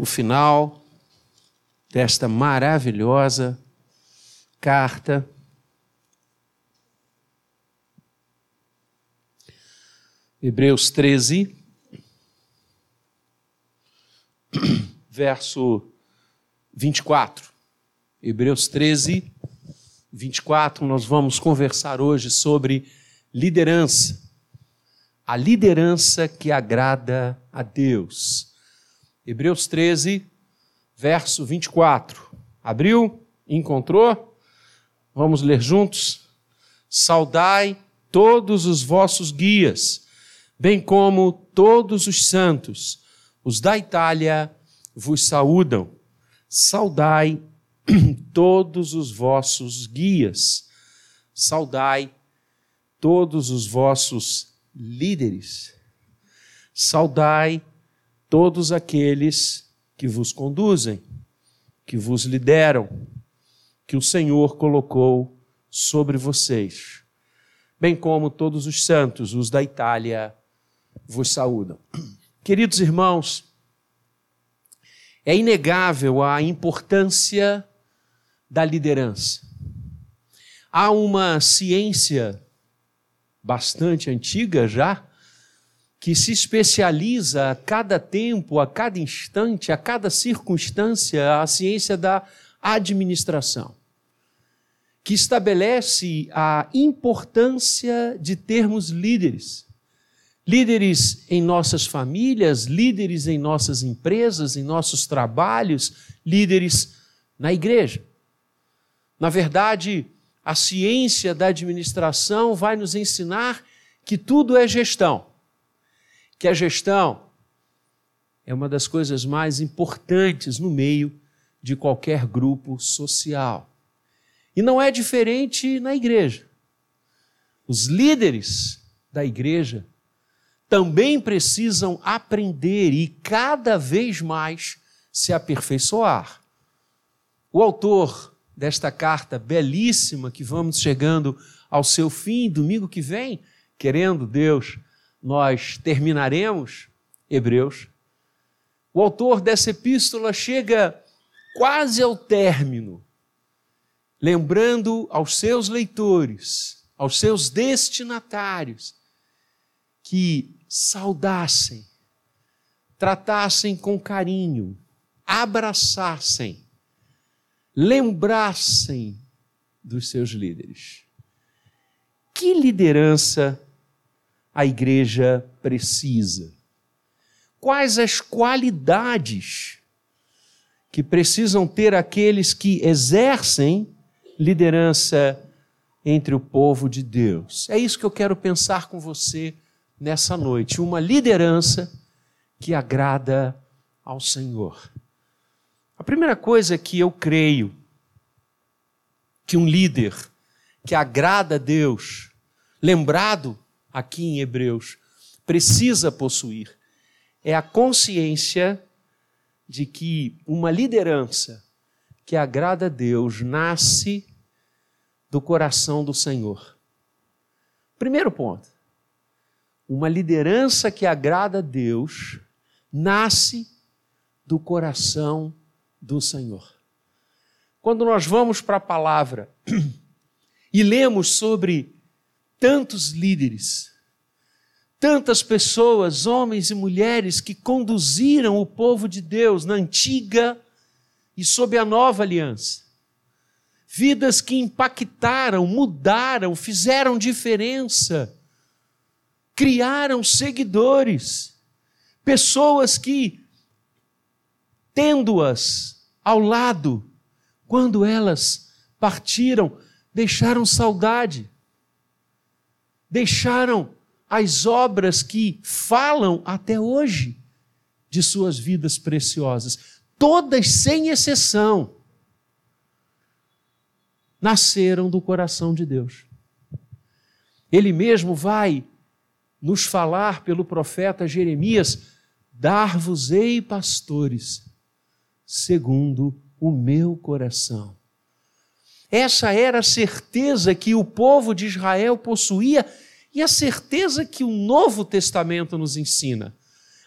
o final desta maravilhosa carta. Hebreus 13, verso 24. Hebreus 13, 24, nós vamos conversar hoje sobre liderança. A liderança que agrada a Deus. Hebreus 13, verso 24. Abriu? Encontrou? Vamos ler juntos? Saudai todos os vossos guias, bem como todos os santos. Os da Itália vos saúdam. Saudai todos os vossos guias. Saudai todos os vossos líderes. Saudai todos aqueles que vos conduzem, que vos lideram, que o Senhor colocou sobre vocês, bem como todos os santos, os da Itália, vos saúdam. Queridos irmãos, é inegável a importância da liderança. Há uma ciência bastante antiga já, que se especializa a cada tempo, a cada instante, a cada circunstância, a ciência da administração, que estabelece a importância de termos líderes. Líderes em nossas famílias, líderes em nossas empresas, em nossos trabalhos, líderes na igreja. Na verdade, a ciência da administração vai nos ensinar que tudo é gestão que a gestão é uma das coisas mais importantes no meio de qualquer grupo social. E não é diferente na igreja. Os líderes da igreja também precisam aprender e cada vez mais se aperfeiçoar. O autor desta carta belíssima, que vamos chegando ao seu fim, domingo que vem, querendo Deus nós terminaremos Hebreus, o autor dessa epístola chega quase ao término, lembrando aos seus leitores, aos seus destinatários, que saudassem, tratassem com carinho, abraçassem, lembrassem dos seus líderes. Que liderança a igreja precisa? Quais as qualidades que precisam ter aqueles que exercem liderança entre o povo de Deus? É isso que eu quero pensar com você nessa noite. Uma liderança que agrada ao Senhor. A primeira coisa que eu creio que um líder que agrada a Deus, lembrado aqui em Hebreus, precisa possuir é a consciência de que uma liderança que agrada a Deus nasce do coração do Senhor. Primeiro ponto. Uma liderança que agrada a Deus nasce do coração do Senhor. Quando nós vamos para a palavra e lemos sobre tantos líderes, tantas pessoas, homens e mulheres, que conduziram o povo de Deus na antiga e sob a nova aliança. Vidas que impactaram, mudaram, fizeram diferença, criaram seguidores, pessoas que, tendo-as ao lado, quando elas partiram, deixaram saudade deixaram as obras que falam até hoje de suas vidas preciosas. Todas, sem exceção, nasceram do coração de Deus. Ele mesmo vai nos falar pelo profeta Jeremias: Dar-vos-ei pastores, segundo o meu coração. Essa era a certeza que o povo de Israel possuía e a certeza que o Novo Testamento nos ensina.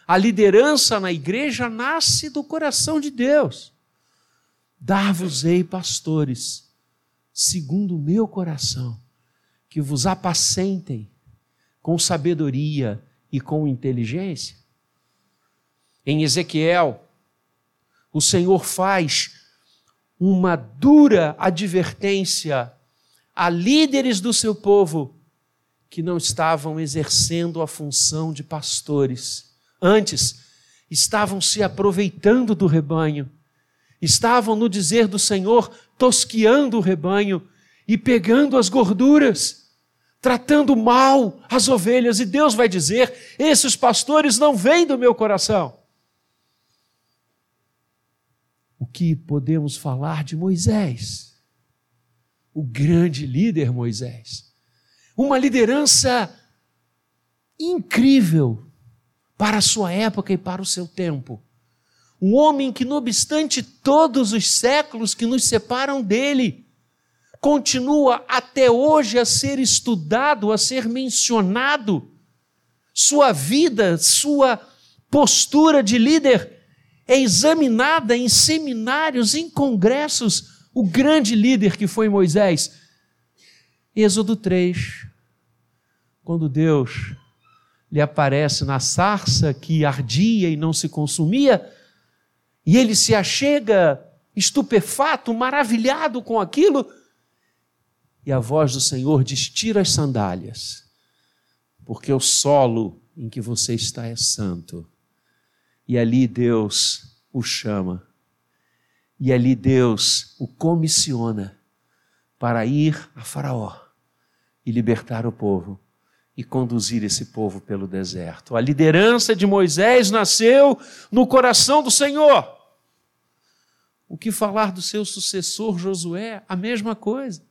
A liderança na igreja nasce do coração de Deus. Dar-vos-ei pastores, segundo o meu coração, que vos apacentem com sabedoria e com inteligência. Em Ezequiel, o Senhor faz uma dura advertência a líderes do seu povo que não estavam exercendo a função de pastores. Antes, estavam se aproveitando do rebanho, estavam, no dizer do Senhor, tosquiando o rebanho e pegando as gorduras, tratando mal as ovelhas. E Deus vai dizer: esses pastores não vêm do meu coração. O que podemos falar de Moisés? O grande líder Moisés. Uma liderança incrível para a sua época e para o seu tempo. Um homem que, não obstante todos os séculos que nos separam dele, continua até hoje a ser estudado, a ser mencionado. Sua vida, sua postura de líder é examinada em seminários, em congressos. O grande líder que foi Moisés. Êxodo 3, quando Deus lhe aparece na sarça que ardia e não se consumia, e ele se achega estupefato, maravilhado com aquilo, e a voz do Senhor diz: Tira as sandálias, porque o solo em que você está é santo. E ali Deus o chama, e ali Deus o comissiona para ir a Faraó e libertar o povo e conduzir esse povo pelo deserto. A liderança de Moisés nasceu no coração do Senhor. O que falar do seu sucessor Josué? A mesma coisa.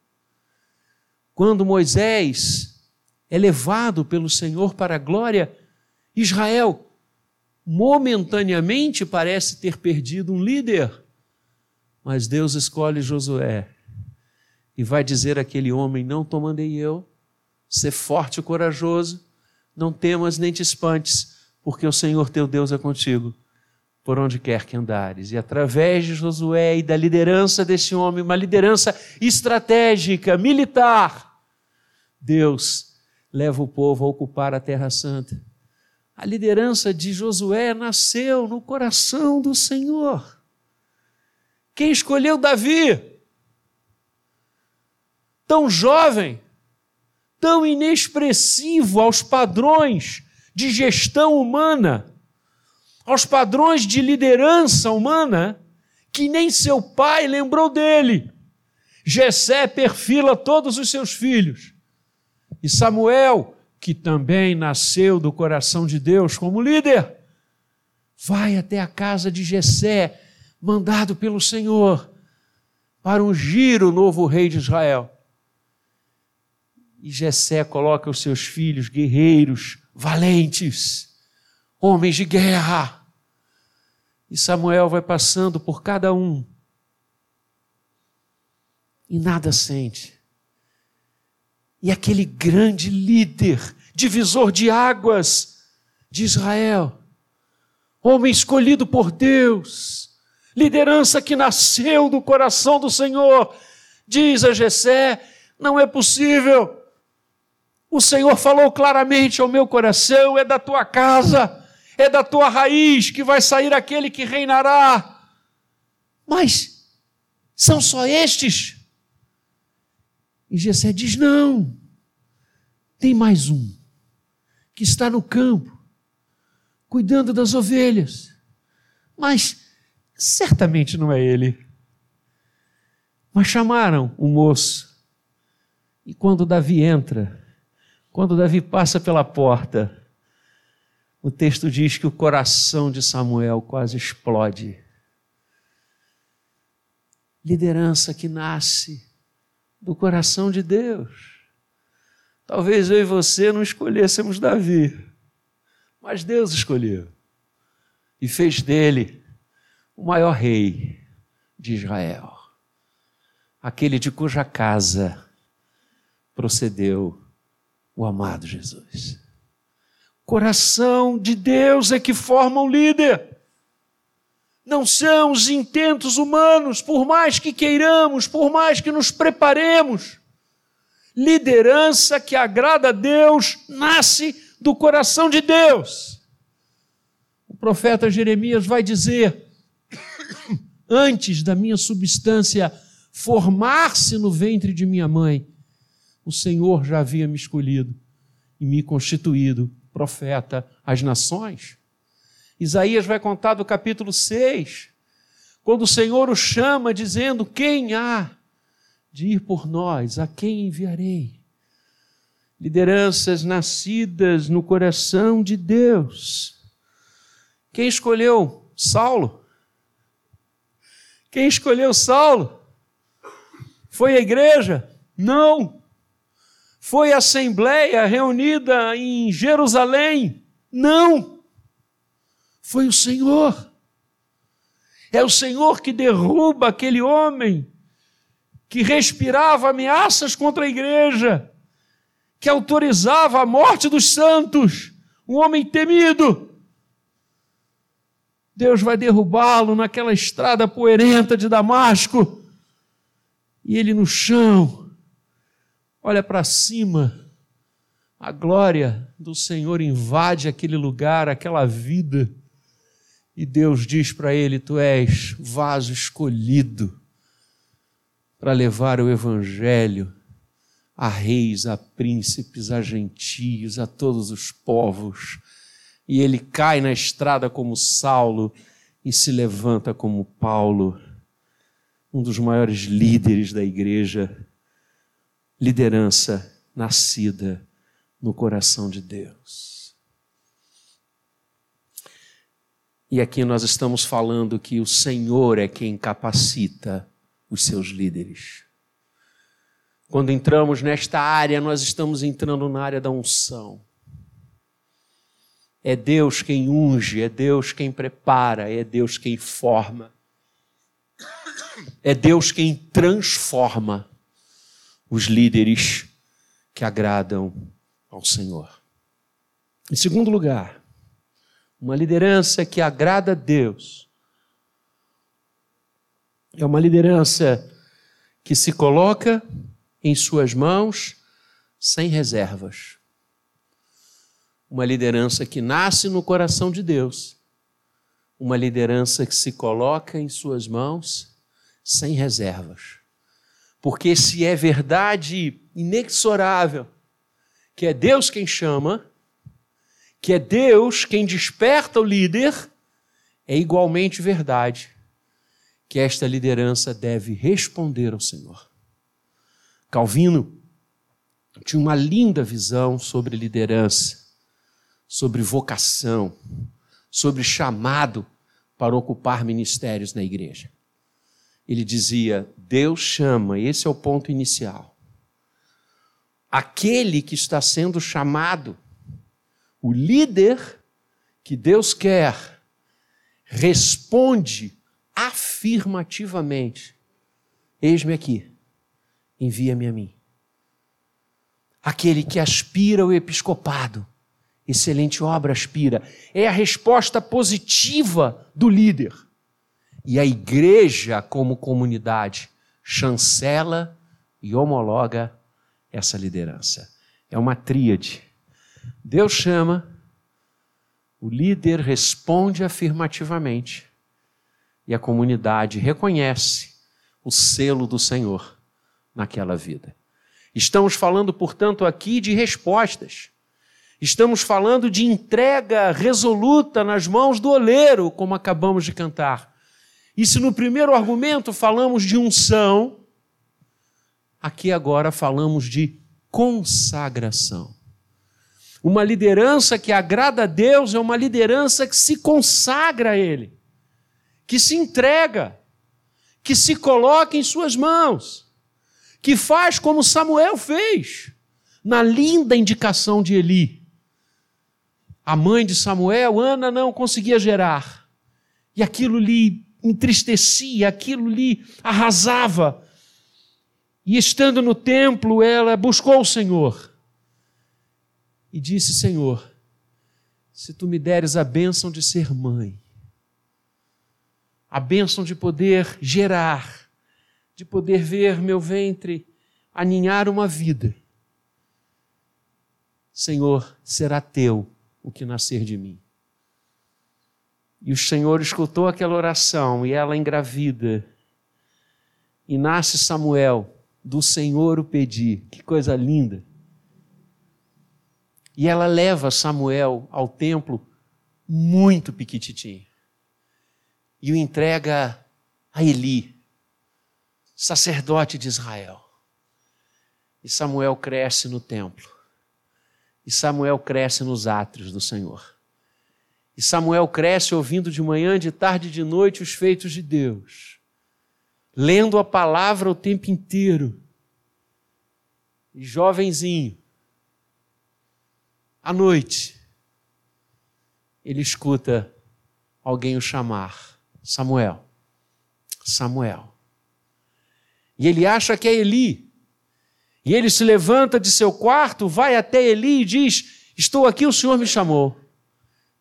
Quando Moisés é levado pelo Senhor para a glória, Israel momentaneamente parece ter perdido um líder, mas Deus escolhe Josué e vai dizer àquele homem: Não te mandei eu, ser forte e corajoso, não temas nem te espantes, porque o Senhor teu Deus é contigo, por onde quer que andares. E através de Josué e da liderança desse homem, uma liderança estratégica, militar, Deus leva o povo a ocupar a Terra Santa. A liderança de Josué nasceu no coração do Senhor. Quem escolheu Davi? Tão jovem, tão inexpressivo aos padrões de gestão humana, aos padrões de liderança humana, que nem seu pai lembrou dele. Jessé perfila todos os seus filhos. E Samuel, que também nasceu do coração de Deus como líder, vai até a casa de Jessé, mandado pelo Senhor, para ungir o novo rei de Israel. E Jessé coloca os seus filhos guerreiros, valentes, homens de guerra. E Samuel vai passando por cada um e nada sente. E aquele grande líder, divisor de águas de Israel, homem escolhido por Deus, liderança que nasceu do coração do Senhor, diz a Jessé: não é possível o Senhor falou claramente ao meu coração: é da tua casa, é da tua raiz que vai sair aquele que reinará. Mas são só estes? E Jessé diz: não, tem mais um que está no campo, cuidando das ovelhas. Mas certamente não é ele. Mas chamaram o moço. E quando Davi entra, quando Davi passa pela porta, o texto diz que o coração de Samuel quase explode. Liderança que nasce do coração de Deus. Talvez eu e você não escolhêssemos Davi, mas Deus escolheu e fez dele o maior rei de Israel, aquele de cuja casa procedeu o amado Jesus. Coração de Deus é que forma o líder. Não são os intentos humanos, por mais que queiramos, por mais que nos preparemos. Liderança que agrada a Deus nasce do coração de Deus. O profeta Jeremias vai dizer: Antes da minha substância formar-se no ventre de minha mãe, o Senhor já havia me escolhido e me constituído profeta às nações. Isaías vai contar do capítulo 6, quando o Senhor o chama, dizendo: Quem há de ir por nós? A quem enviarei? Lideranças nascidas no coração de Deus. Quem escolheu Saulo? Quem escolheu Saulo? Foi a igreja? Não. Foi a assembleia reunida em Jerusalém? Não. Foi o Senhor. É o Senhor que derruba aquele homem que respirava ameaças contra a igreja, que autorizava a morte dos santos, um homem temido. Deus vai derrubá-lo naquela estrada poeirenta de Damasco, e ele no chão, olha para cima, a glória do Senhor invade aquele lugar, aquela vida, e Deus diz para ele: Tu és vaso escolhido para levar o Evangelho a reis, a príncipes, a gentios, a todos os povos. E ele cai na estrada como Saulo e se levanta como Paulo, um dos maiores líderes da igreja liderança nascida no coração de Deus. E aqui nós estamos falando que o Senhor é quem capacita os seus líderes. Quando entramos nesta área, nós estamos entrando na área da unção. É Deus quem unge, é Deus quem prepara, é Deus quem forma. É Deus quem transforma os líderes que agradam ao Senhor. Em segundo lugar, uma liderança que agrada a Deus é uma liderança que se coloca em suas mãos sem reservas. Uma liderança que nasce no coração de Deus. Uma liderança que se coloca em suas mãos sem reservas. Porque se é verdade inexorável que é Deus quem chama, que é Deus quem desperta o líder, é igualmente verdade que esta liderança deve responder ao Senhor. Calvino tinha uma linda visão sobre liderança, sobre vocação, sobre chamado para ocupar ministérios na igreja ele dizia: Deus chama, esse é o ponto inicial. Aquele que está sendo chamado, o líder que Deus quer, responde afirmativamente: Eis-me aqui, envia-me a mim. Aquele que aspira o episcopado, excelente obra aspira, é a resposta positiva do líder. E a igreja, como comunidade, chancela e homologa essa liderança. É uma tríade. Deus chama, o líder responde afirmativamente e a comunidade reconhece o selo do Senhor naquela vida. Estamos falando, portanto, aqui de respostas. Estamos falando de entrega resoluta nas mãos do oleiro, como acabamos de cantar. E se no primeiro argumento falamos de unção, aqui agora falamos de consagração. Uma liderança que agrada a Deus é uma liderança que se consagra a Ele, que se entrega, que se coloca em Suas mãos, que faz como Samuel fez, na linda indicação de Eli. A mãe de Samuel, Ana, não conseguia gerar, e aquilo lhe entristecia, aquilo lhe arrasava. E estando no templo, ela buscou o Senhor e disse: Senhor, se tu me deres a bênção de ser mãe, a bênção de poder gerar, de poder ver meu ventre aninhar uma vida, Senhor, será teu o que nascer de mim. E o Senhor escutou aquela oração e ela engravida. E nasce Samuel, do Senhor o pedi. Que coisa linda. E ela leva Samuel ao templo muito piquititinho. E o entrega a Eli, sacerdote de Israel. E Samuel cresce no templo. E Samuel cresce nos átrios do Senhor. E Samuel cresce ouvindo de manhã, de tarde e de noite os feitos de Deus, lendo a palavra o tempo inteiro. E jovenzinho, à noite, ele escuta alguém o chamar: Samuel, Samuel. E ele acha que é Eli. E ele se levanta de seu quarto, vai até Eli e diz: Estou aqui, o Senhor me chamou.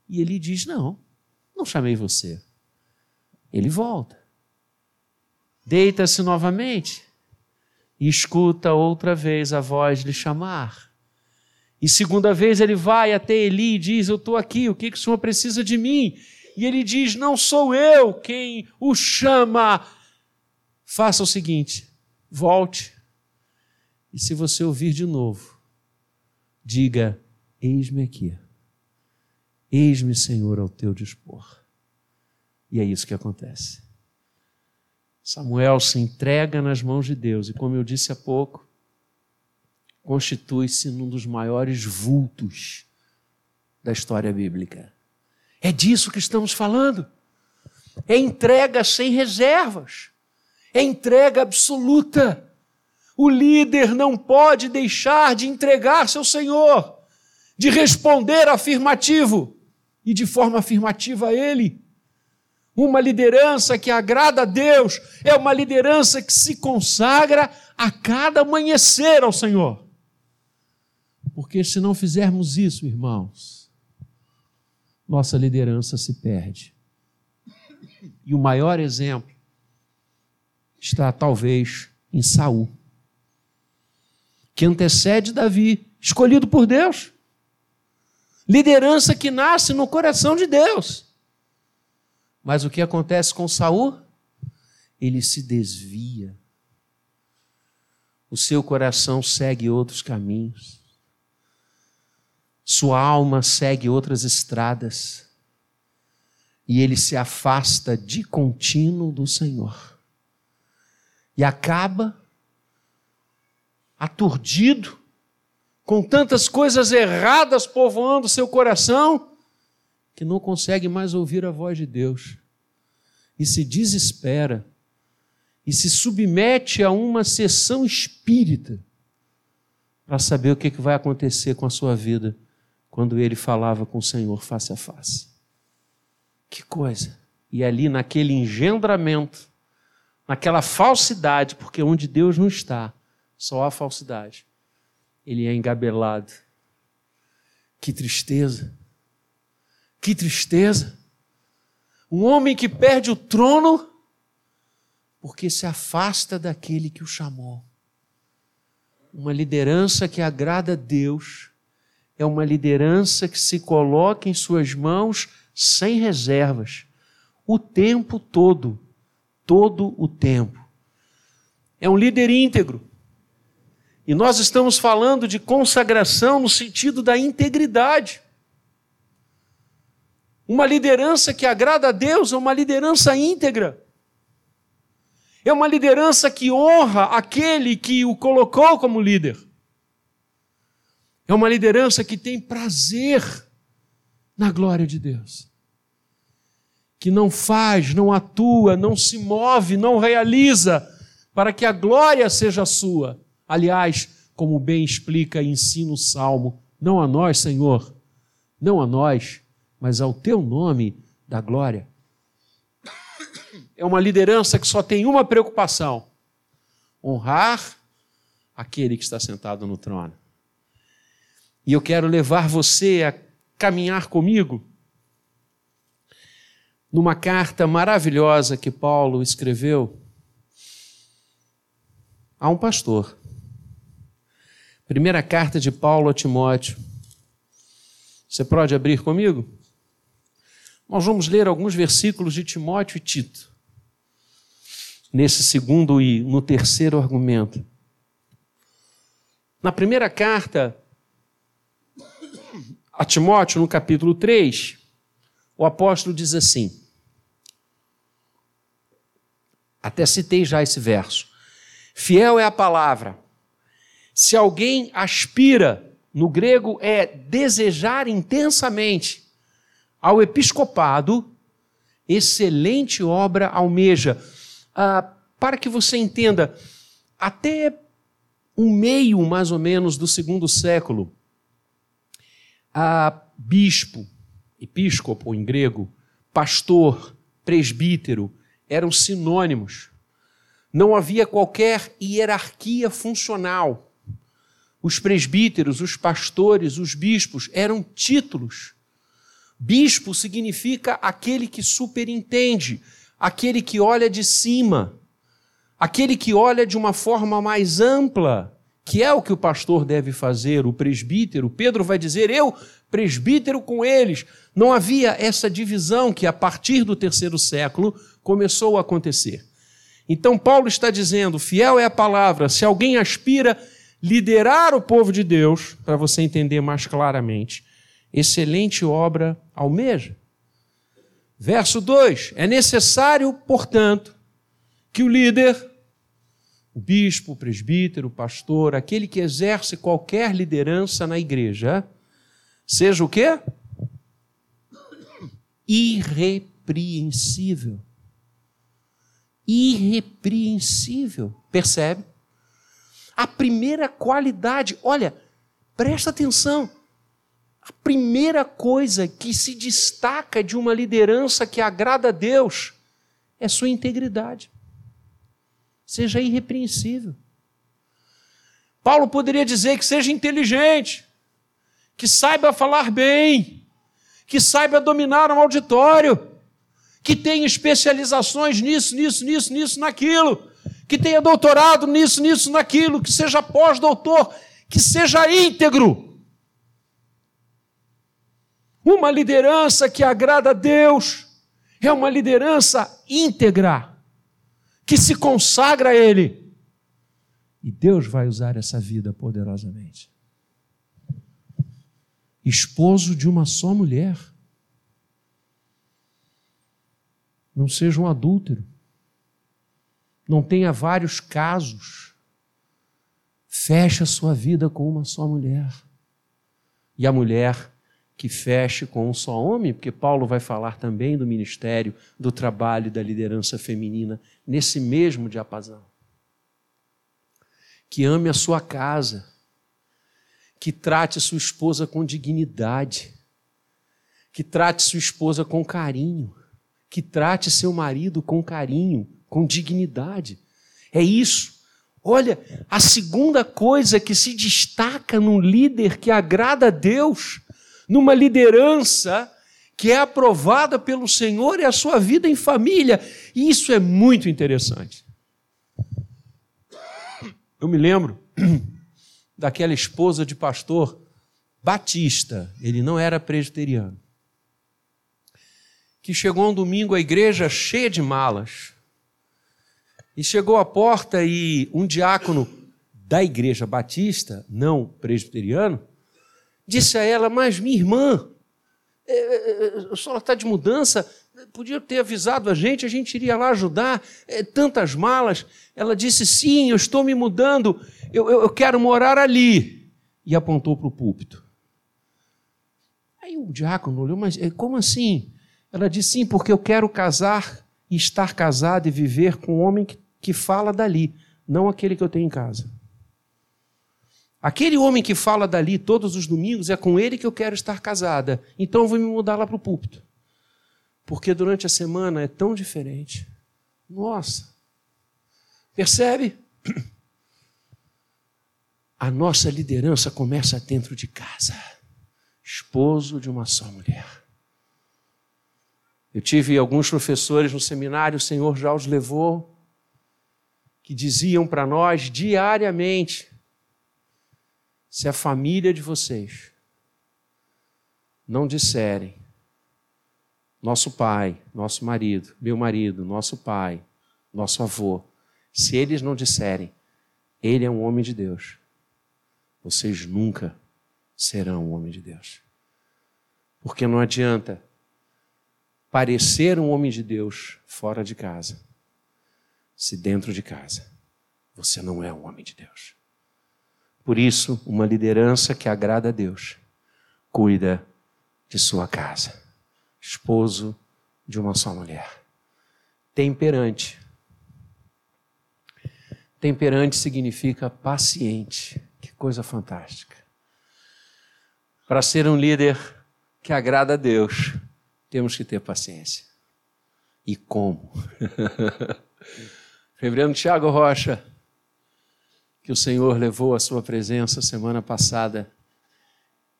E ele diz: Não, não chamei você. Ele volta. Deita-se novamente e escuta outra vez a voz lhe chamar. E segunda vez ele vai até Eli e diz: Eu estou aqui, o que, que o senhor precisa de mim? E ele diz: Não sou eu quem o chama. Faça o seguinte: volte. E se você ouvir de novo, diga: Eis-me aqui. Eis-me, Senhor, ao teu dispor. E é isso que acontece. Samuel se entrega nas mãos de Deus e, como eu disse há pouco, constitui-se num dos maiores vultos da história bíblica. É disso que estamos falando. É entrega sem reservas. É entrega absoluta. O líder não pode deixar de entregar seu Senhor, de responder afirmativo e de forma afirmativa a Ele. Uma liderança que agrada a Deus é uma liderança que se consagra a cada amanhecer ao Senhor. Porque se não fizermos isso, irmãos, nossa liderança se perde. E o maior exemplo está talvez em Saul, que antecede Davi, escolhido por Deus. Liderança que nasce no coração de Deus. Mas o que acontece com Saul? Ele se desvia. O seu coração segue outros caminhos. Sua alma segue outras estradas. E ele se afasta de contínuo do Senhor. E acaba aturdido, com tantas coisas erradas povoando seu coração, que não consegue mais ouvir a voz de Deus e se desespera e se submete a uma sessão espírita para saber o que vai acontecer com a sua vida quando ele falava com o Senhor face a face. Que coisa! E ali, naquele engendramento, naquela falsidade, porque onde Deus não está, só há falsidade ele é engabelado. Que tristeza! Que tristeza! Um homem que perde o trono porque se afasta daquele que o chamou. Uma liderança que agrada a Deus é uma liderança que se coloca em suas mãos sem reservas, o tempo todo, todo o tempo. É um líder íntegro e nós estamos falando de consagração no sentido da integridade. Uma liderança que agrada a Deus é uma liderança íntegra. É uma liderança que honra aquele que o colocou como líder. É uma liderança que tem prazer na glória de Deus. Que não faz, não atua, não se move, não realiza para que a glória seja sua, Aliás, como bem explica e ensina o Salmo, não a nós, Senhor, não a nós, mas ao teu nome da glória. É uma liderança que só tem uma preocupação: honrar aquele que está sentado no trono. E eu quero levar você a caminhar comigo numa carta maravilhosa que Paulo escreveu a um pastor. Primeira carta de Paulo a Timóteo. Você pode abrir comigo? Nós vamos ler alguns versículos de Timóteo e Tito. Nesse segundo e no terceiro argumento. Na primeira carta a Timóteo, no capítulo 3, o apóstolo diz assim: Até citei já esse verso. Fiel é a palavra. Se alguém aspira, no grego é desejar intensamente, ao episcopado, excelente obra almeja. Ah, para que você entenda, até um meio mais ou menos do segundo século, a bispo, episcopo em grego, pastor, presbítero, eram sinônimos. Não havia qualquer hierarquia funcional. Os presbíteros, os pastores, os bispos eram títulos. Bispo significa aquele que superintende, aquele que olha de cima, aquele que olha de uma forma mais ampla, que é o que o pastor deve fazer, o presbítero. Pedro vai dizer: Eu, presbítero com eles. Não havia essa divisão que, a partir do terceiro século, começou a acontecer. Então, Paulo está dizendo: fiel é a palavra. Se alguém aspira liderar o povo de Deus, para você entender mais claramente, excelente obra almeja. Verso 2: É necessário, portanto, que o líder o bispo, o presbítero, o pastor, aquele que exerce qualquer liderança na igreja, seja o quê? Irrepreensível. Irrepreensível. Percebe? A primeira qualidade, olha, presta atenção. A primeira coisa que se destaca de uma liderança que agrada a Deus é sua integridade seja irrepreensível. Paulo poderia dizer que seja inteligente, que saiba falar bem, que saiba dominar um auditório, que tenha especializações nisso, nisso, nisso, nisso, naquilo, que tenha doutorado nisso, nisso, naquilo, que seja pós-doutor, que seja íntegro. Uma liderança que agrada a Deus é uma liderança íntegra que se consagra a Ele. E Deus vai usar essa vida poderosamente. Esposo de uma só mulher. Não seja um adúltero. Não tenha vários casos. Feche a sua vida com uma só mulher. E a mulher que feche com um só homem, porque Paulo vai falar também do ministério, do trabalho da liderança feminina nesse mesmo diapasão. Que ame a sua casa, que trate sua esposa com dignidade, que trate sua esposa com carinho, que trate seu marido com carinho, com dignidade. É isso. Olha, a segunda coisa que se destaca num líder que agrada a Deus numa liderança que é aprovada pelo Senhor e a sua vida em família. E isso é muito interessante. Eu me lembro daquela esposa de pastor batista, ele não era presbiteriano, que chegou um domingo à igreja cheia de malas. E chegou à porta e um diácono da igreja batista, não presbiteriano, disse a ela: Mas minha irmã, é, é, é, a senhora está de mudança, podia ter avisado a gente, a gente iria lá ajudar, é, tantas malas. Ela disse: Sim, eu estou me mudando, eu, eu, eu quero morar ali. E apontou para o púlpito. Aí o diácono olhou, mas como assim? Ela disse: Sim, porque eu quero casar e estar casada e viver com um homem que, que fala dali, não aquele que eu tenho em casa. Aquele homem que fala dali todos os domingos é com ele que eu quero estar casada. Então eu vou me mudar lá para o púlpito. Porque durante a semana é tão diferente. Nossa. Percebe? A nossa liderança começa dentro de casa. esposo de uma só mulher. Eu tive alguns professores no seminário, o Senhor já os levou, que diziam para nós diariamente: se a família de vocês não disserem, nosso pai, nosso marido, meu marido, nosso pai, nosso avô, se eles não disserem, ele é um homem de Deus, vocês nunca serão um homem de Deus. Porque não adianta parecer um homem de Deus fora de casa, se dentro de casa você não é um homem de Deus. Por isso, uma liderança que agrada a Deus cuida de sua casa, esposo de uma só mulher. Temperante. Temperante significa paciente. Que coisa fantástica. Para ser um líder que agrada a Deus, temos que ter paciência. E como? Reverendo Tiago Rocha, que o Senhor levou à sua presença semana passada,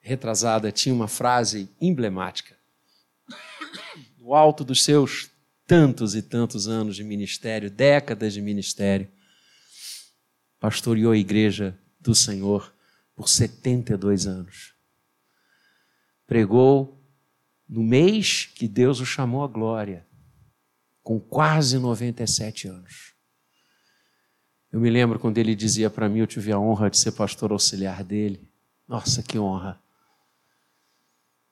retrasada, tinha uma frase emblemática. No alto dos seus tantos e tantos anos de ministério, décadas de ministério, pastoreou a igreja do Senhor por 72 anos. Pregou no mês que Deus o chamou à glória, com quase 97 anos. Eu me lembro quando ele dizia para mim, eu tive a honra de ser pastor auxiliar dele. Nossa, que honra!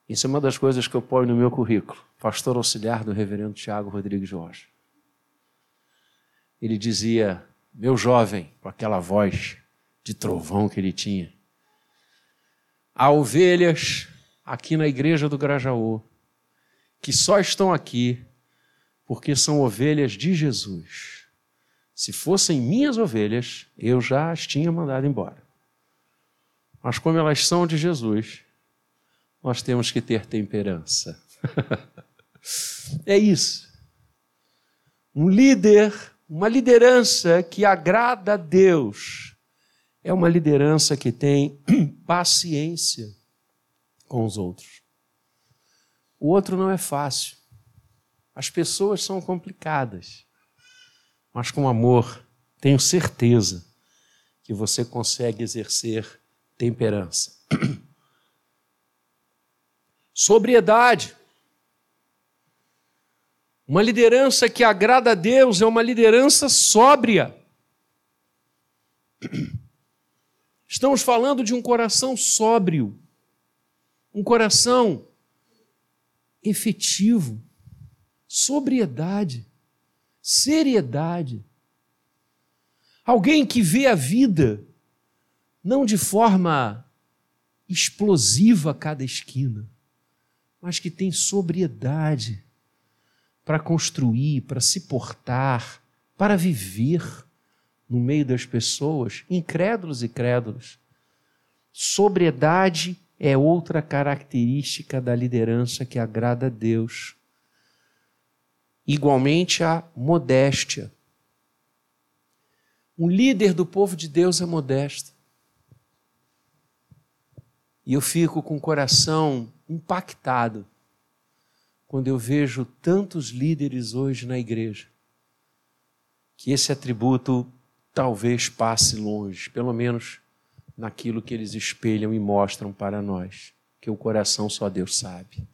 Isso é uma das coisas que eu ponho no meu currículo. Pastor auxiliar do reverendo Tiago Rodrigues Jorge. Ele dizia, meu jovem, com aquela voz de trovão que ele tinha, há ovelhas aqui na igreja do Grajaú que só estão aqui porque são ovelhas de Jesus. Se fossem minhas ovelhas, eu já as tinha mandado embora. Mas como elas são de Jesus, nós temos que ter temperança. é isso. Um líder, uma liderança que agrada a Deus, é uma liderança que tem paciência com os outros. O outro não é fácil. As pessoas são complicadas. Mas com amor, tenho certeza que você consegue exercer temperança. Sobriedade. Uma liderança que agrada a Deus é uma liderança sóbria. Estamos falando de um coração sóbrio, um coração efetivo, sobriedade, seriedade. Alguém que vê a vida não de forma explosiva a cada esquina, mas que tem sobriedade para construir, para se portar, para viver no meio das pessoas, incrédulos e crédulos. Sobriedade é outra característica da liderança que agrada a Deus. Igualmente a modéstia. Um líder do povo de Deus é modesto. E eu fico com o coração impactado quando eu vejo tantos líderes hoje na igreja que esse atributo talvez passe longe, pelo menos naquilo que eles espelham e mostram para nós, que o coração só Deus sabe.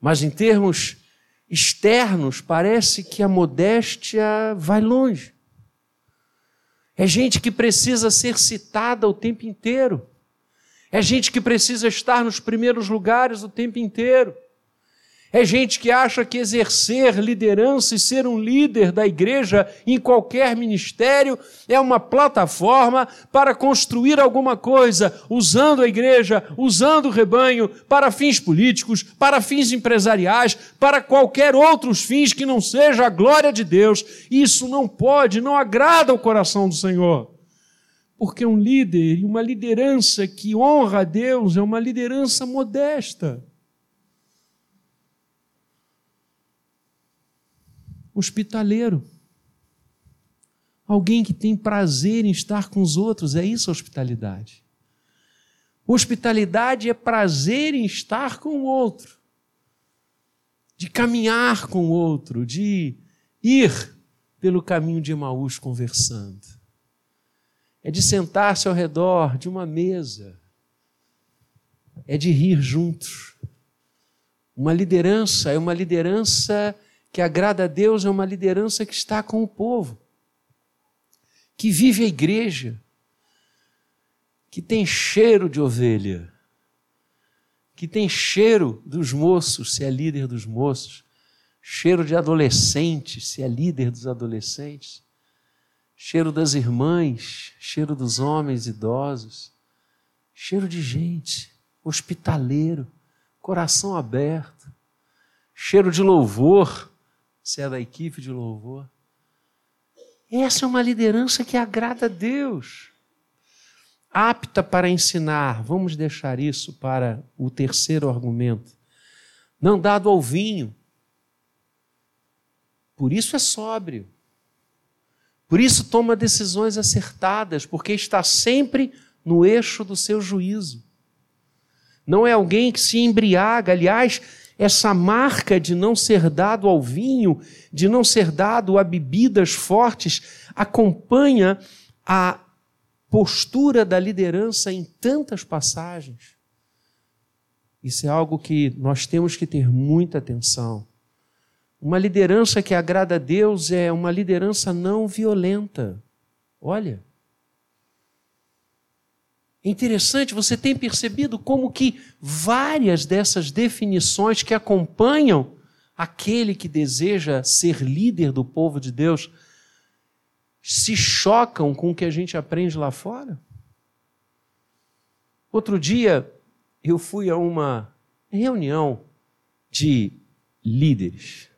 Mas em termos externos, parece que a modéstia vai longe. É gente que precisa ser citada o tempo inteiro. É gente que precisa estar nos primeiros lugares o tempo inteiro. É gente que acha que exercer liderança e ser um líder da igreja em qualquer ministério é uma plataforma para construir alguma coisa, usando a igreja, usando o rebanho para fins políticos, para fins empresariais, para qualquer outros fins que não seja a glória de Deus. Isso não pode, não agrada ao coração do Senhor. Porque um líder e uma liderança que honra a Deus é uma liderança modesta. Hospitaleiro. Alguém que tem prazer em estar com os outros, é isso a hospitalidade. Hospitalidade é prazer em estar com o outro, de caminhar com o outro, de ir pelo caminho de Emaús conversando. É de sentar-se ao redor de uma mesa. É de rir juntos. Uma liderança é uma liderança que agrada a Deus, é uma liderança que está com o povo, que vive a igreja, que tem cheiro de ovelha, que tem cheiro dos moços, se é líder dos moços, cheiro de adolescentes, se é líder dos adolescentes, cheiro das irmãs, cheiro dos homens idosos, cheiro de gente, hospitaleiro, coração aberto, cheiro de louvor, se é da equipe de louvor. Essa é uma liderança que agrada a Deus apta para ensinar. Vamos deixar isso para o terceiro argumento. Não dado ao vinho. Por isso é sóbrio. Por isso toma decisões acertadas, porque está sempre no eixo do seu juízo. Não é alguém que se embriaga. Aliás, essa marca de não ser dado ao vinho, de não ser dado a bebidas fortes, acompanha a postura da liderança em tantas passagens. Isso é algo que nós temos que ter muita atenção. Uma liderança que agrada a Deus é uma liderança não violenta. Olha. É interessante, você tem percebido como que várias dessas definições que acompanham aquele que deseja ser líder do povo de Deus se chocam com o que a gente aprende lá fora? Outro dia, eu fui a uma reunião de líderes.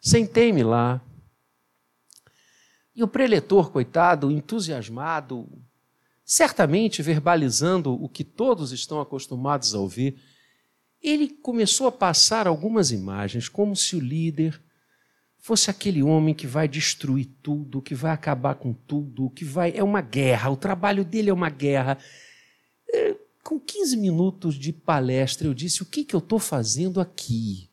Sentei-me lá. E o preletor, coitado, entusiasmado, certamente verbalizando o que todos estão acostumados a ouvir, ele começou a passar algumas imagens, como se o líder fosse aquele homem que vai destruir tudo, que vai acabar com tudo, que vai. É uma guerra, o trabalho dele é uma guerra. É, com 15 minutos de palestra, eu disse: o que, que eu estou fazendo aqui?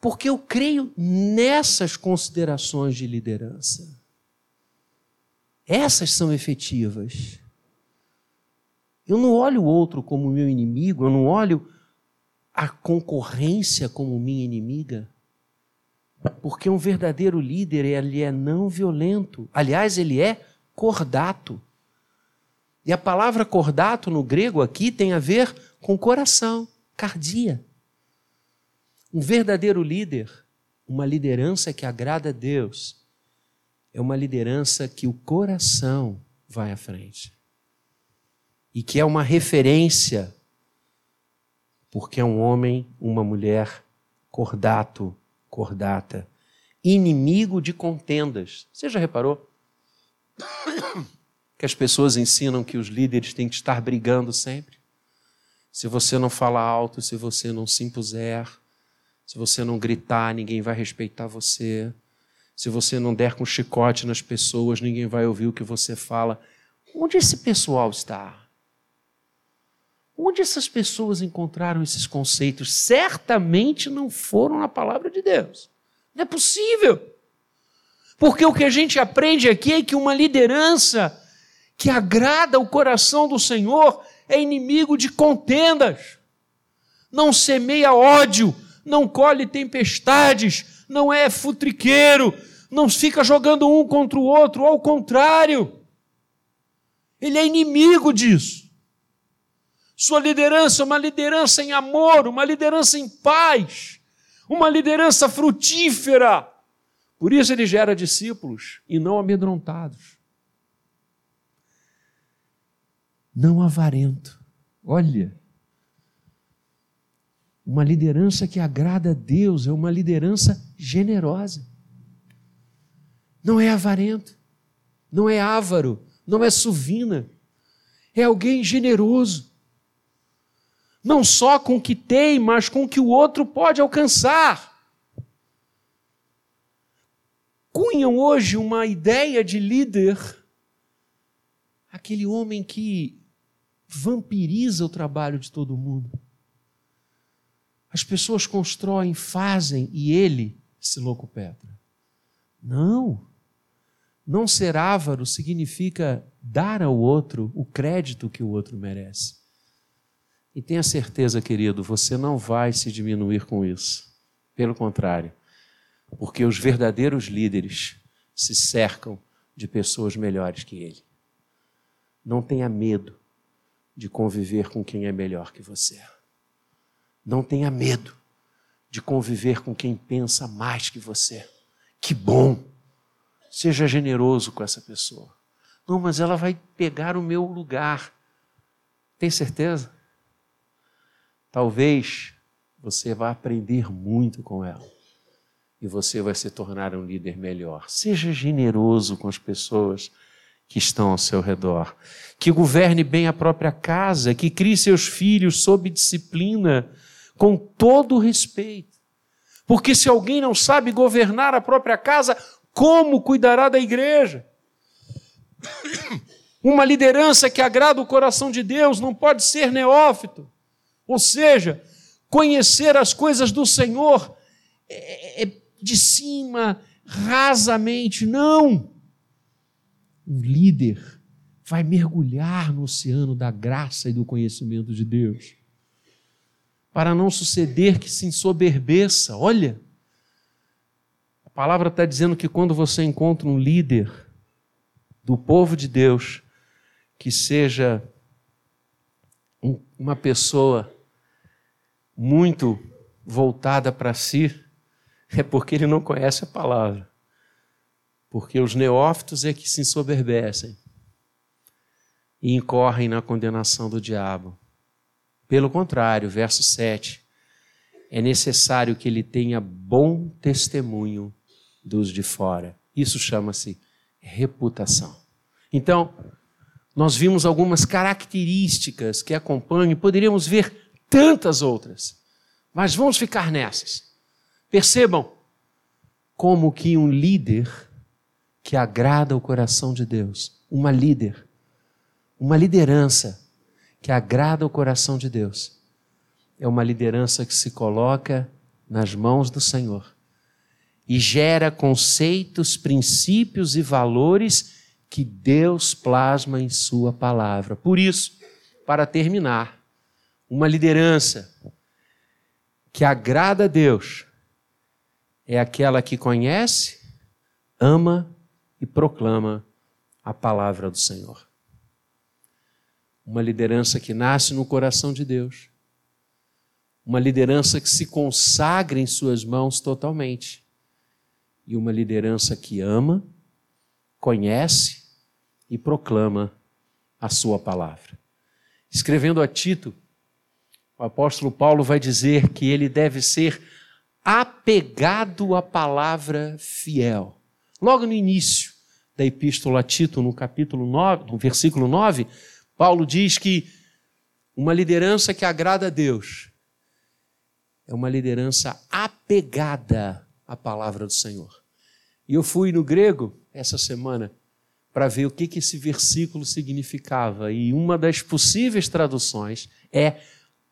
Porque eu creio nessas considerações de liderança. Essas são efetivas. Eu não olho o outro como meu inimigo, eu não olho a concorrência como minha inimiga? Porque um verdadeiro líder, ele é não violento. Aliás, ele é cordato. E a palavra cordato no grego aqui tem a ver com coração, cardia. Um verdadeiro líder, uma liderança que agrada a Deus, é uma liderança que o coração vai à frente. E que é uma referência porque é um homem, uma mulher cordato, cordata, inimigo de contendas. Você já reparou? Que as pessoas ensinam que os líderes têm que estar brigando sempre. Se você não falar alto, se você não se impuser, se você não gritar, ninguém vai respeitar você. Se você não der com chicote nas pessoas, ninguém vai ouvir o que você fala. Onde esse pessoal está? Onde essas pessoas encontraram esses conceitos? Certamente não foram na palavra de Deus. Não é possível. Porque o que a gente aprende aqui é que uma liderança que agrada o coração do Senhor é inimigo de contendas. Não semeia ódio, não colhe tempestades, não é futriqueiro, não fica jogando um contra o outro, ao contrário. Ele é inimigo disso. Sua liderança é uma liderança em amor, uma liderança em paz, uma liderança frutífera. Por isso ele gera discípulos e não amedrontados. Não avarento. Olha, uma liderança que agrada a Deus é uma liderança generosa. Não é avarento, não é ávaro, não é suvina. É alguém generoso não só com o que tem, mas com o que o outro pode alcançar. Cunham hoje uma ideia de líder aquele homem que vampiriza o trabalho de todo mundo. As pessoas constroem, fazem e ele se locupetra. Não. Não ser ávaro significa dar ao outro o crédito que o outro merece. E tenha certeza, querido, você não vai se diminuir com isso. Pelo contrário, porque os verdadeiros líderes se cercam de pessoas melhores que ele. Não tenha medo de conviver com quem é melhor que você. Não tenha medo de conviver com quem pensa mais que você. Que bom! Seja generoso com essa pessoa. Não, mas ela vai pegar o meu lugar. Tem certeza? Talvez você vá aprender muito com ela e você vai se tornar um líder melhor. Seja generoso com as pessoas que estão ao seu redor, que governe bem a própria casa, que crie seus filhos sob disciplina, com todo respeito. Porque se alguém não sabe governar a própria casa, como cuidará da igreja? Uma liderança que agrada o coração de Deus não pode ser neófito, ou seja, conhecer as coisas do Senhor é, é de cima, rasamente, não. Um líder vai mergulhar no oceano da graça e do conhecimento de Deus, para não suceder que se ensoberbeça. Olha, a palavra está dizendo que quando você encontra um líder do povo de Deus, que seja uma pessoa muito voltada para si, é porque ele não conhece a palavra. Porque os neófitos é que se ensoberbecem e incorrem na condenação do diabo. Pelo contrário, verso 7, é necessário que ele tenha bom testemunho dos de fora. Isso chama-se reputação. Então, nós vimos algumas características que acompanham, poderíamos ver tantas outras, mas vamos ficar nessas. Percebam como que um líder que agrada o coração de Deus, uma líder, uma liderança que agrada o coração de Deus, é uma liderança que se coloca nas mãos do Senhor e gera conceitos, princípios e valores que Deus plasma em Sua palavra. Por isso, para terminar, uma liderança que agrada a Deus é aquela que conhece, ama e proclama a palavra do Senhor. Uma liderança que nasce no coração de Deus. Uma liderança que se consagra em suas mãos totalmente. E uma liderança que ama, conhece e proclama a sua palavra. Escrevendo a Tito, o apóstolo Paulo vai dizer que ele deve ser apegado à palavra fiel. Logo no início da epístola a Tito, no capítulo 9, no versículo 9, Paulo diz que uma liderança que agrada a Deus é uma liderança apegada à palavra do Senhor. E eu fui no grego essa semana para ver o que, que esse versículo significava. E uma das possíveis traduções é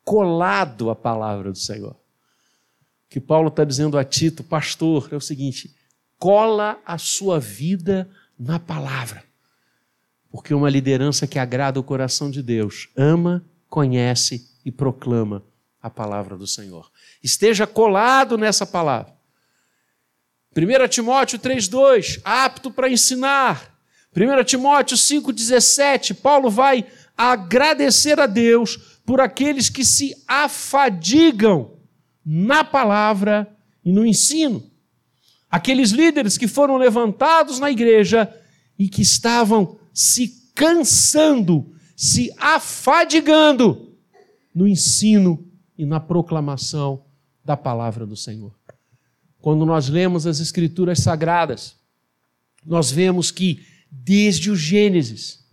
colado à palavra do Senhor que Paulo está dizendo a Tito, pastor, é o seguinte: cola a sua vida na palavra. Porque uma liderança que agrada o coração de Deus ama, conhece e proclama a palavra do Senhor. Esteja colado nessa palavra. 1 Timóteo 3,2, apto para ensinar. 1 Timóteo 5,17, Paulo vai agradecer a Deus por aqueles que se afadigam na palavra e no ensino. Aqueles líderes que foram levantados na igreja e que estavam se cansando, se afadigando no ensino e na proclamação da palavra do Senhor. Quando nós lemos as Escrituras Sagradas, nós vemos que desde o Gênesis,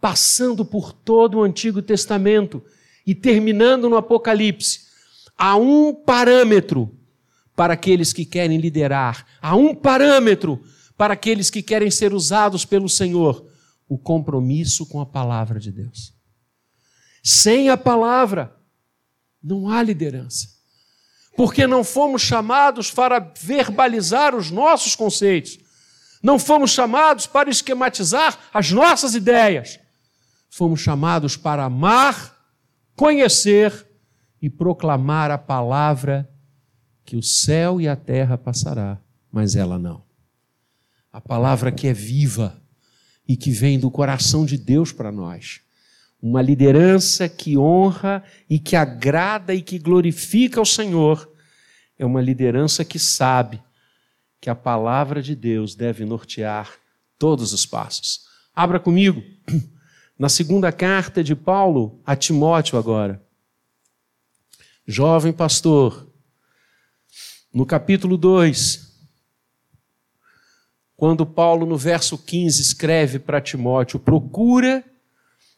passando por todo o Antigo Testamento e terminando no Apocalipse, Há um parâmetro para aqueles que querem liderar, há um parâmetro para aqueles que querem ser usados pelo Senhor. O compromisso com a palavra de Deus. Sem a palavra, não há liderança. Porque não fomos chamados para verbalizar os nossos conceitos, não fomos chamados para esquematizar as nossas ideias, fomos chamados para amar, conhecer e proclamar a palavra que o céu e a terra passará, mas ela não. A palavra que é viva e que vem do coração de Deus para nós. Uma liderança que honra e que agrada e que glorifica o Senhor. É uma liderança que sabe que a palavra de Deus deve nortear todos os passos. Abra comigo na segunda carta de Paulo a Timóteo agora. Jovem pastor, no capítulo 2, quando Paulo, no verso 15, escreve para Timóteo: procura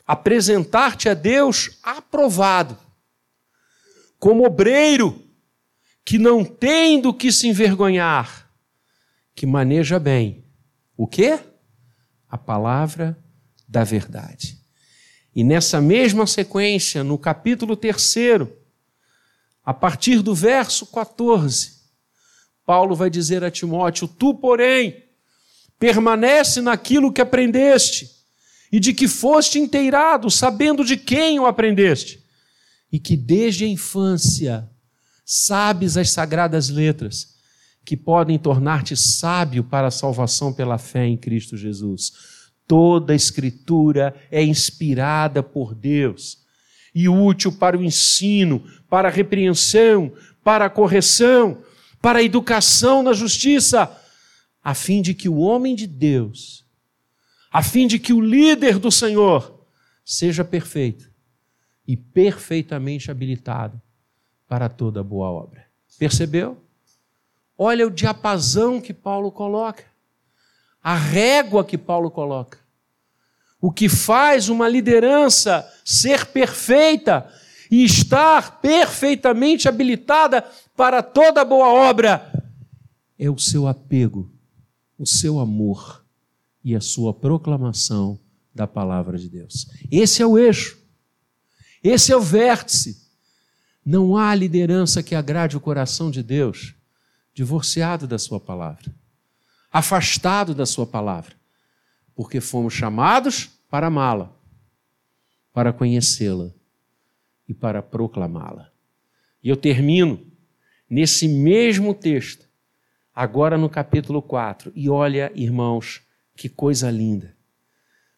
apresentar-te a Deus aprovado, como obreiro que não tem do que se envergonhar, que maneja bem o quê? A palavra da verdade. E nessa mesma sequência, no capítulo 3, a partir do verso 14, Paulo vai dizer a Timóteo: Tu, porém, permanece naquilo que aprendeste e de que foste inteirado, sabendo de quem o aprendeste, e que desde a infância sabes as sagradas letras, que podem tornar-te sábio para a salvação pela fé em Cristo Jesus. Toda a Escritura é inspirada por Deus e útil para o ensino, para a repreensão, para a correção, para a educação na justiça, a fim de que o homem de Deus, a fim de que o líder do Senhor seja perfeito e perfeitamente habilitado para toda boa obra. Percebeu? Olha o diapasão que Paulo coloca, a régua que Paulo coloca. O que faz uma liderança ser perfeita e estar perfeitamente habilitada para toda boa obra é o seu apego, o seu amor e a sua proclamação da palavra de Deus. Esse é o eixo, esse é o vértice. Não há liderança que agrade o coração de Deus divorciado da Sua palavra, afastado da Sua palavra porque fomos chamados para amá-la, para conhecê-la e para proclamá-la. E eu termino nesse mesmo texto, agora no capítulo 4. E olha, irmãos, que coisa linda.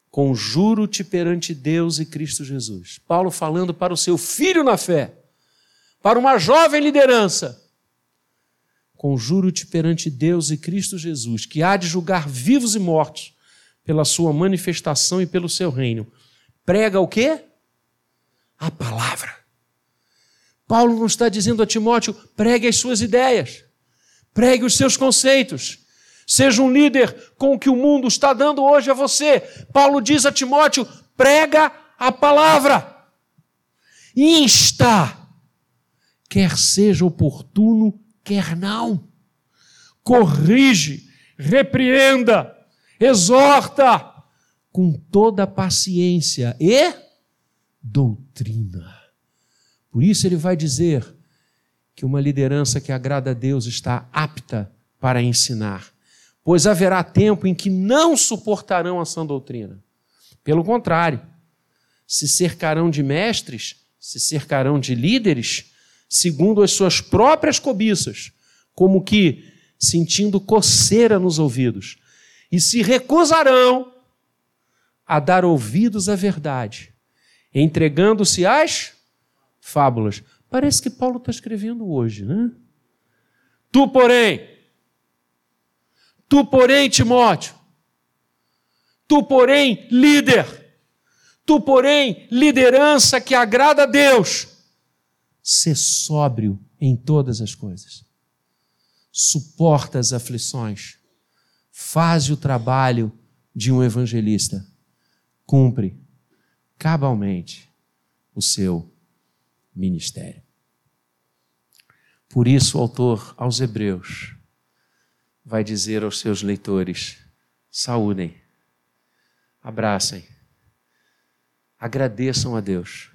Conjuro-te perante Deus e Cristo Jesus. Paulo falando para o seu filho na fé, para uma jovem liderança. Conjuro-te perante Deus e Cristo Jesus, que há de julgar vivos e mortos pela sua manifestação e pelo seu reino. Prega o quê? A palavra. Paulo não está dizendo a Timóteo, pregue as suas ideias, pregue os seus conceitos, seja um líder com o que o mundo está dando hoje a você. Paulo diz a Timóteo, prega a palavra, insta, quer seja oportuno, quer não, corrige, repreenda, exorta com toda paciência e doutrina. Por isso ele vai dizer que uma liderança que agrada a Deus está apta para ensinar, pois haverá tempo em que não suportarão a sã doutrina. Pelo contrário, se cercarão de mestres, se cercarão de líderes, segundo as suas próprias cobiças, como que sentindo coceira nos ouvidos, e se recusarão a dar ouvidos à verdade, entregando-se às fábulas. Parece que Paulo está escrevendo hoje, né? Tu, porém, tu, porém, Timóteo, tu, porém, líder, tu, porém, liderança que agrada a Deus, ser sóbrio em todas as coisas, suporta as aflições faz o trabalho de um evangelista, cumpre cabalmente o seu ministério. Por isso, o autor aos Hebreus vai dizer aos seus leitores: saúdem abracem, agradeçam a Deus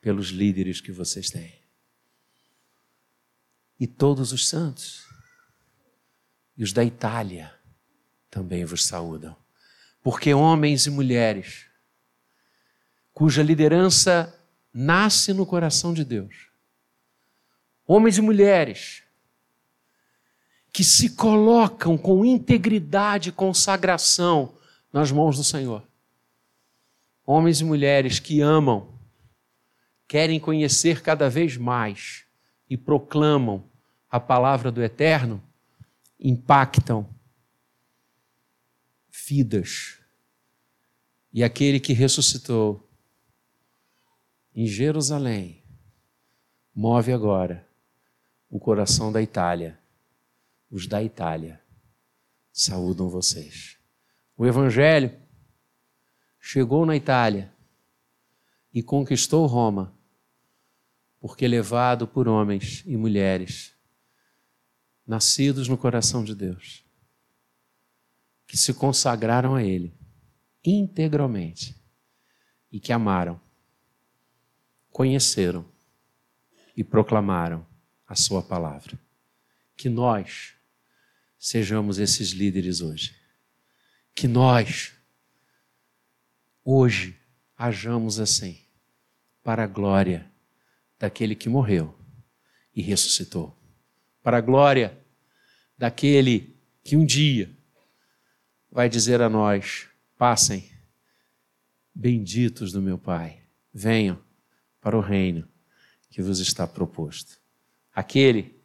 pelos líderes que vocês têm. E todos os santos, e os da Itália, também vos saúdam. Porque homens e mulheres, cuja liderança nasce no coração de Deus, homens e mulheres que se colocam com integridade e consagração nas mãos do Senhor. Homens e mulheres que amam, querem conhecer cada vez mais e proclamam a palavra do Eterno, impactam vidas. E aquele que ressuscitou em Jerusalém move agora o coração da Itália. Os da Itália saúdam vocês. O Evangelho chegou na Itália e conquistou Roma, porque levado por homens e mulheres nascidos no coração de Deus, que se consagraram a Ele integralmente e que amaram, conheceram e proclamaram a Sua palavra. Que nós sejamos esses líderes hoje. Que nós, hoje, hajamos assim, para a glória daquele que morreu e ressuscitou. Para a glória daquele que um dia vai dizer a nós: passem, benditos do meu Pai, venham para o reino que vos está proposto. Aquele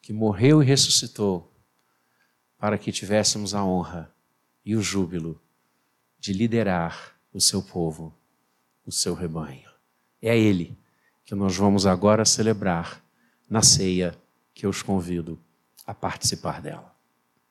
que morreu e ressuscitou para que tivéssemos a honra e o júbilo de liderar o seu povo, o seu rebanho. É Ele que nós vamos agora celebrar na ceia que eu os convido a participar dela.